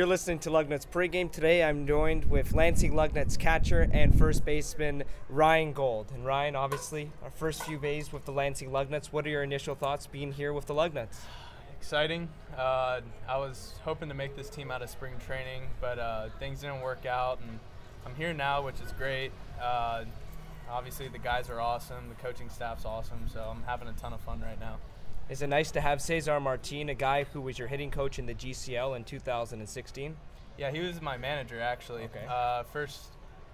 You're listening to Lugnuts pregame. Today I'm joined with Lansing Lugnuts catcher and first baseman Ryan Gold. And Ryan, obviously, our first few days with the Lansing Lugnuts. What are your initial thoughts being here with the Lugnuts? Exciting. Uh, I was hoping to make this team out of spring training, but uh, things didn't work out, and I'm here now, which is great. Uh, obviously, the guys are awesome, the coaching staff's awesome, so I'm having a ton of fun right now. Is it nice to have Cesar Martin, a guy who was your hitting coach in the GCL in 2016? Yeah, he was my manager actually. Okay. Uh, first,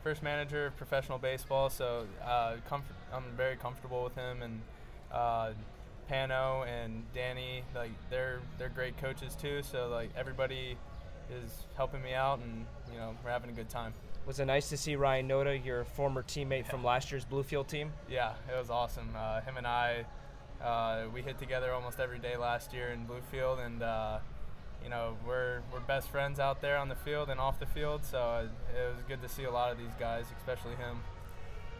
first manager of professional baseball, so uh, comfort, I'm very comfortable with him and uh, Pano and Danny. Like they're they're great coaches too. So like everybody is helping me out, and you know we're having a good time. Was it nice to see Ryan Noda, your former teammate from last year's Bluefield team? Yeah, it was awesome. Uh, him and I uh, we hit together almost every day last year in Bluefield, and uh, you know we're we're best friends out there on the field and off the field. So uh, it was good to see a lot of these guys, especially him.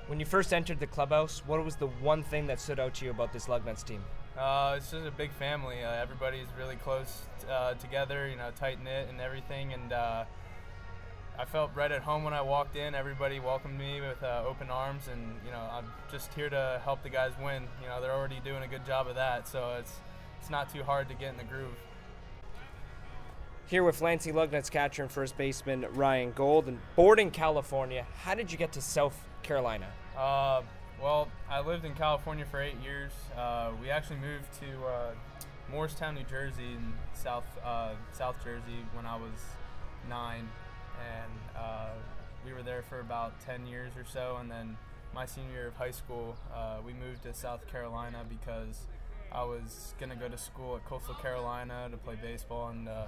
When you first entered the clubhouse, what was the one thing that stood out to you about this Lugnuts team? Uh, it's just a big family. Uh, everybody's really close uh, together, you know, tight knit and everything. And uh, I felt right at home when I walked in. Everybody welcomed me with uh, open arms, and you know, I'm just here to help the guys win. You know, they're already doing a good job of that, so it's it's not too hard to get in the groove. Here with Lansing Lugnuts catcher and first baseman Ryan Gold, and born in California. How did you get to South Carolina? Uh, well, I lived in California for eight years. Uh, we actually moved to uh, Moorestown, New Jersey, in South uh, South Jersey when I was nine and uh, we were there for about 10 years or so. And then my senior year of high school, uh, we moved to South Carolina because I was going to go to school at Coastal Carolina to play baseball and uh,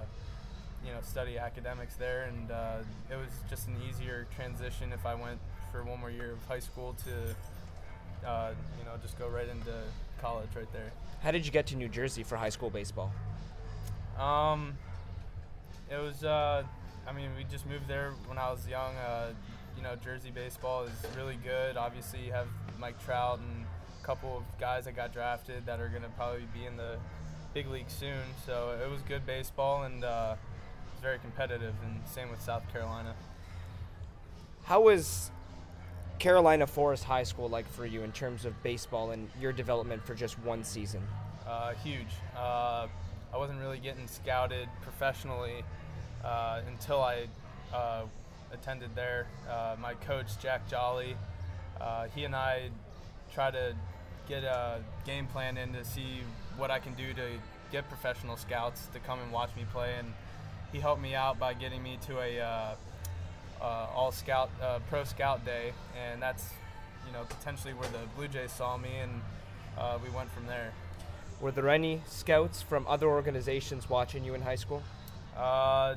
you know study academics there. And uh, it was just an easier transition if I went for one more year of high school to uh, you know just go right into college right there. How did you get to New Jersey for high school baseball? Um, it was uh, I mean, we just moved there when I was young. Uh, you know, Jersey baseball is really good. Obviously, you have Mike Trout and a couple of guys that got drafted that are going to probably be in the big league soon. So it was good baseball and uh, it's very competitive. And same with South Carolina. How was Carolina Forest High School like for you in terms of baseball and your development for just one season? Uh, huge. Uh, I wasn't really getting scouted professionally uh, until I uh, attended there. Uh, my coach, Jack Jolly, uh, he and I try to get a game plan in to see what I can do to get professional scouts to come and watch me play. And he helped me out by getting me to a uh, uh, all scout pro scout day, and that's you know potentially where the Blue Jays saw me, and we went from there. Were there any scouts from other organizations watching you in high school? Uh,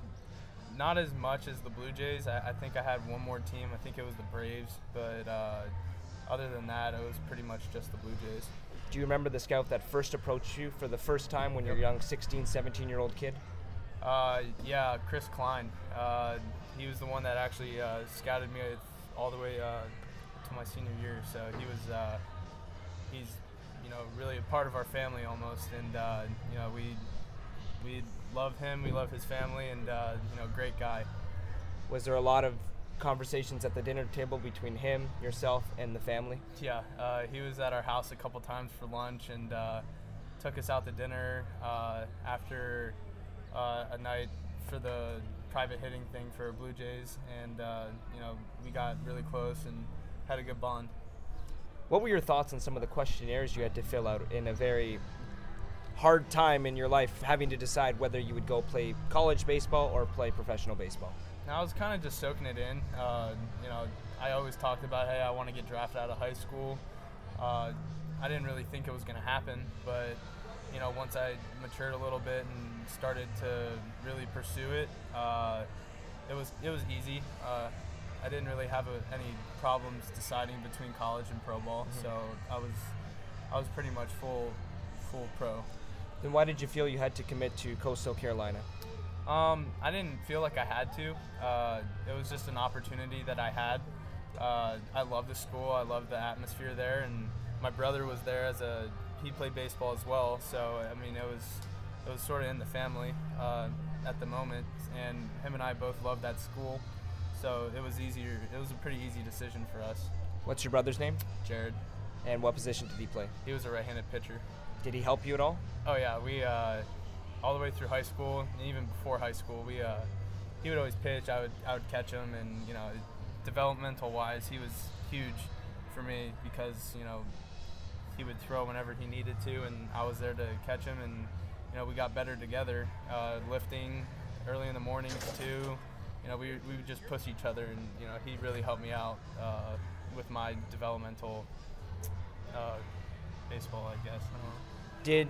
not as much as the Blue Jays. I, I, think I had one more team. I think it was the Braves, but uh, other than that, it was pretty much just the Blue Jays. Do you remember the scout that first approached you for the first time when you're a young 16, 17 year old kid? Uh, yeah, Chris Klein. Uh, he was the one that actually uh, scouted me all the way uh, to my senior year. So he was, uh, he's, you know, really a part of our family almost, and you know, we we love him. We love his family, and uh, you know, great guy. Was there a lot of conversations at the dinner table between him, yourself, and the family? Yeah, uh, he was at our house a couple times for lunch and uh, took us out to dinner uh, after uh, a night for the private hitting thing for Blue Jays, and uh, you know, we got really close and had a good bond. What were your thoughts on some of the questionnaires you had to fill out in a very hard time in your life having to decide whether you would go play college baseball or play professional baseball? Now, I was kind of just soaking it in. Uh, you know, I always talked about, hey, I want to get drafted out of high school. Uh, I didn't really think it was going to happen, but you know, once I matured a little bit and started to really pursue it, uh, it was it was easy. Uh, I didn't really have a, any problems deciding between college and pro ball, mm-hmm. so I was I was pretty much full full pro. Then why did you feel you had to commit to Coastal Carolina? Um, I didn't feel like I had to. Uh, it was just an opportunity that I had. Uh, I love the school. I love the atmosphere there, and my brother was there as a he played baseball as well. So I mean, it was it was sort of in the family. Uh, at the moment, and him and I both love that school, so it was easier. It was a pretty easy decision for us. What's your brother's name? Jared, And what position did he play? he was a right-handed pitcher. Did he help you at all? Oh yeah, we uh, all the way through high school, and even before high school, we uh, he would always pitch. I would I would catch him, and you know, developmental wise, he was huge for me because you know he would throw whenever he needed to, and I was there to catch him, and you know we got better together, uh, lifting early in the mornings too. You know, we, we would just push each other, and you know he really helped me out uh, with my developmental uh, baseball, I guess. I. Did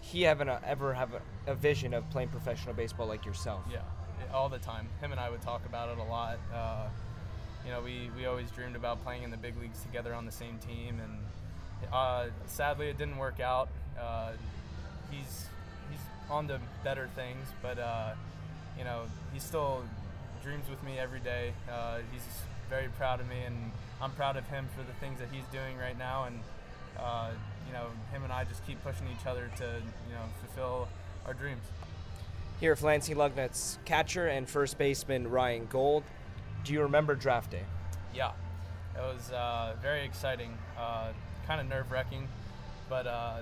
he have an, uh, ever have a, a vision of playing professional baseball like yourself? Yeah, all the time. Him and I would talk about it a lot. Uh, you know, we, we always dreamed about playing in the big leagues together on the same team, and uh, sadly, it didn't work out. Uh, he's he's on to better things, but uh, you know, he still dreams with me every day. Uh, he's very proud of me, and I'm proud of him for the things that he's doing right now, and you know, him and I just keep pushing each other to you know fulfill our dreams. Here at Lansing Lugnuts, catcher and first baseman Ryan Gold. Do you remember draft day? Yeah, it was uh, very exciting, uh, kind of nerve wracking, but uh,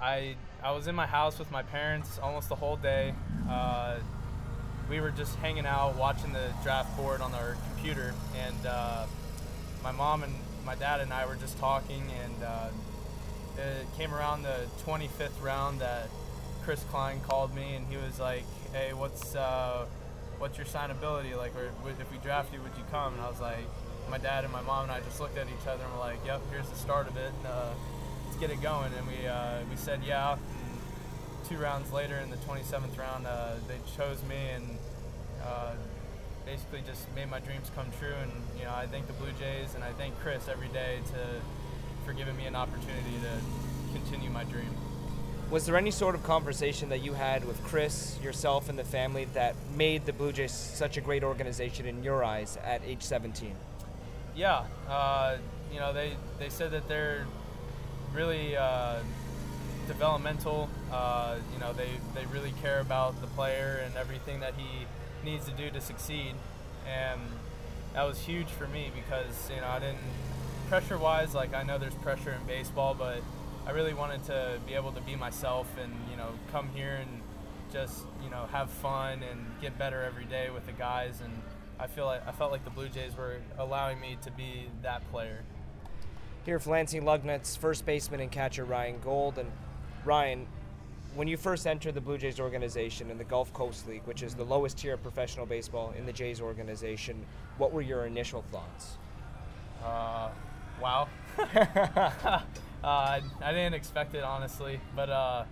I I was in my house with my parents almost the whole day. Uh, we were just hanging out, watching the draft board on our computer, and uh, my mom and my dad and I were just talking, and uh, it came around the 25th round that Chris Klein called me, and he was like, "Hey, what's uh, what's your signability? Like, or, if we draft you, would you come?" And I was like, my dad and my mom and I just looked at each other and were like, "Yep, here's the start of it. Uh, let's get it going." And we uh, we said yeah. And two rounds later, in the 27th round, uh, they chose me and uh, basically just made my dreams come true. And you know, I thank the Blue Jays and I thank Chris every day to for giving me an opportunity to continue my dream. Was there any sort of conversation that you had with Chris, yourself, and the family that made the Blue Jays such a great organization in your eyes at age 17? Yeah, uh, you know they they said that they're really uh, developmental. Uh, you know they they really care about the player and everything that he needs to do to succeed, and that was huge for me because you know I didn't pressure wise like I know there's pressure in baseball, but I really wanted to be able to be myself and you know come here and just you know have fun and get better every day with the guys and I feel like I felt like the Blue Jays were allowing me to be that player. Here for Lansing first baseman and catcher Ryan Gold. And Ryan, when you first entered the Blue Jays organization in the Gulf Coast League, which is the lowest tier of professional baseball in the Jays organization, what were your initial thoughts? Uh, wow. uh, I didn't expect it honestly, but uh,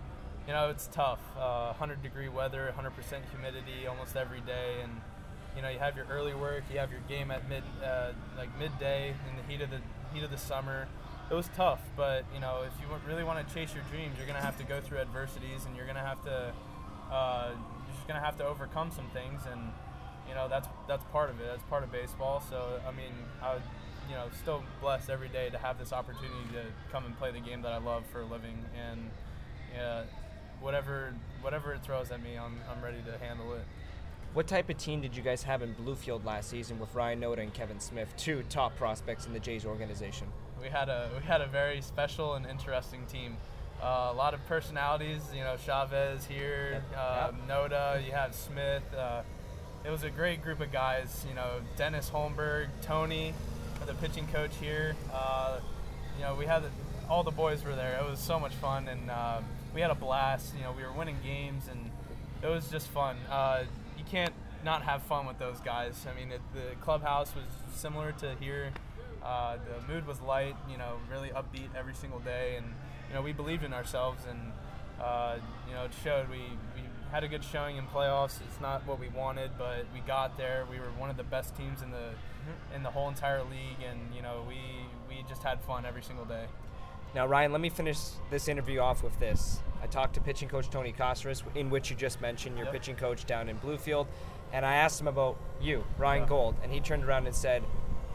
you know it's tough. Uh, 100 degree weather, 100% humidity almost every day, and you know you have your early work, you have your game at mid uh, like midday in the heat of the heat of the summer. It was tough, but you know if you really want to chase your dreams, you're gonna have to go through adversities, and you're gonna have to uh, you're just gonna have to overcome some things, and you know that's that's part of it. That's part of baseball. So I mean, I you know still blessed every day to have this opportunity to come and play the game that I love for a living, and yeah, whatever whatever it throws at me, I'm I'm ready to handle it. What type of team did you guys have in Bluefield last season with Ryan Noda and Kevin Smith, two top prospects in the Jays organization? We had a we had a very special and interesting team. Uh, a lot of personalities, you know, Chavez here, uh, Noda, you have Smith. Uh, it was a great group of guys. You know, Dennis Holmberg, Tony, the pitching coach here. Uh, you know, we had all the boys were there. It was so much fun, and uh, we had a blast. You know, we were winning games, and it was just fun. Uh, you can't not have fun with those guys. I mean, it, the clubhouse was similar to here. Uh, the mood was light, you know, really upbeat every single day, and you know we believed in ourselves, and uh, you know it showed. We we had a good showing in playoffs. It's not what we wanted, but we got there. We were one of the best teams in the in the whole entire league, and you know we we just had fun every single day. Now, Ryan, let me finish this interview off with this. I talked to pitching coach Tony Costas, in which you just mentioned your Yep. pitching coach down in Bluefield, and I asked him about you, Ryan Yeah. Gold, and he turned around and said,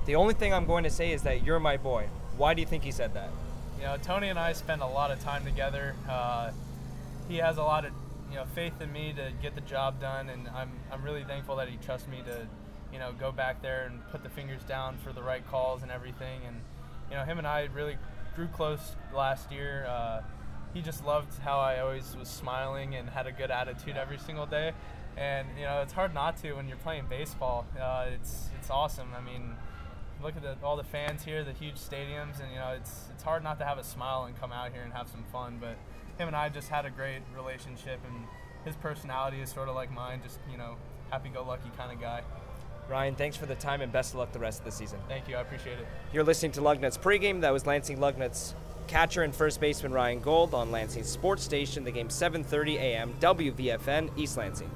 "The only thing I'm going to say is that you're my boy." Why do you think he said that? You know, Tony and I spend a lot of time together. Uh, he has a lot of you know faith in me to get the job done, and I'm I'm really thankful that he trusts me to you know go back there and put the fingers down for the right calls and everything. And you know him and I really grew close last year. Uh, he just loved how I always was smiling and had a good attitude every single day. And you know it's hard not to when you're playing baseball. Uh, it's it's awesome. I mean look at the, all the fans here, the huge stadiums, and you know it's it's hard not to have a smile and come out here and have some fun. But him and I just had a great relationship, and his personality is sort of like mine, just you know happy-go-lucky kind of guy. Ryan, thanks for the time and best of luck the rest of the season. Thank you, I appreciate it. You're listening to Lugnuts pregame. That was Lansing Lugnuts catcher and first baseman Ryan Gold on Lansing Sports Station. The game 7:30 a.m. WVFN East Lansing.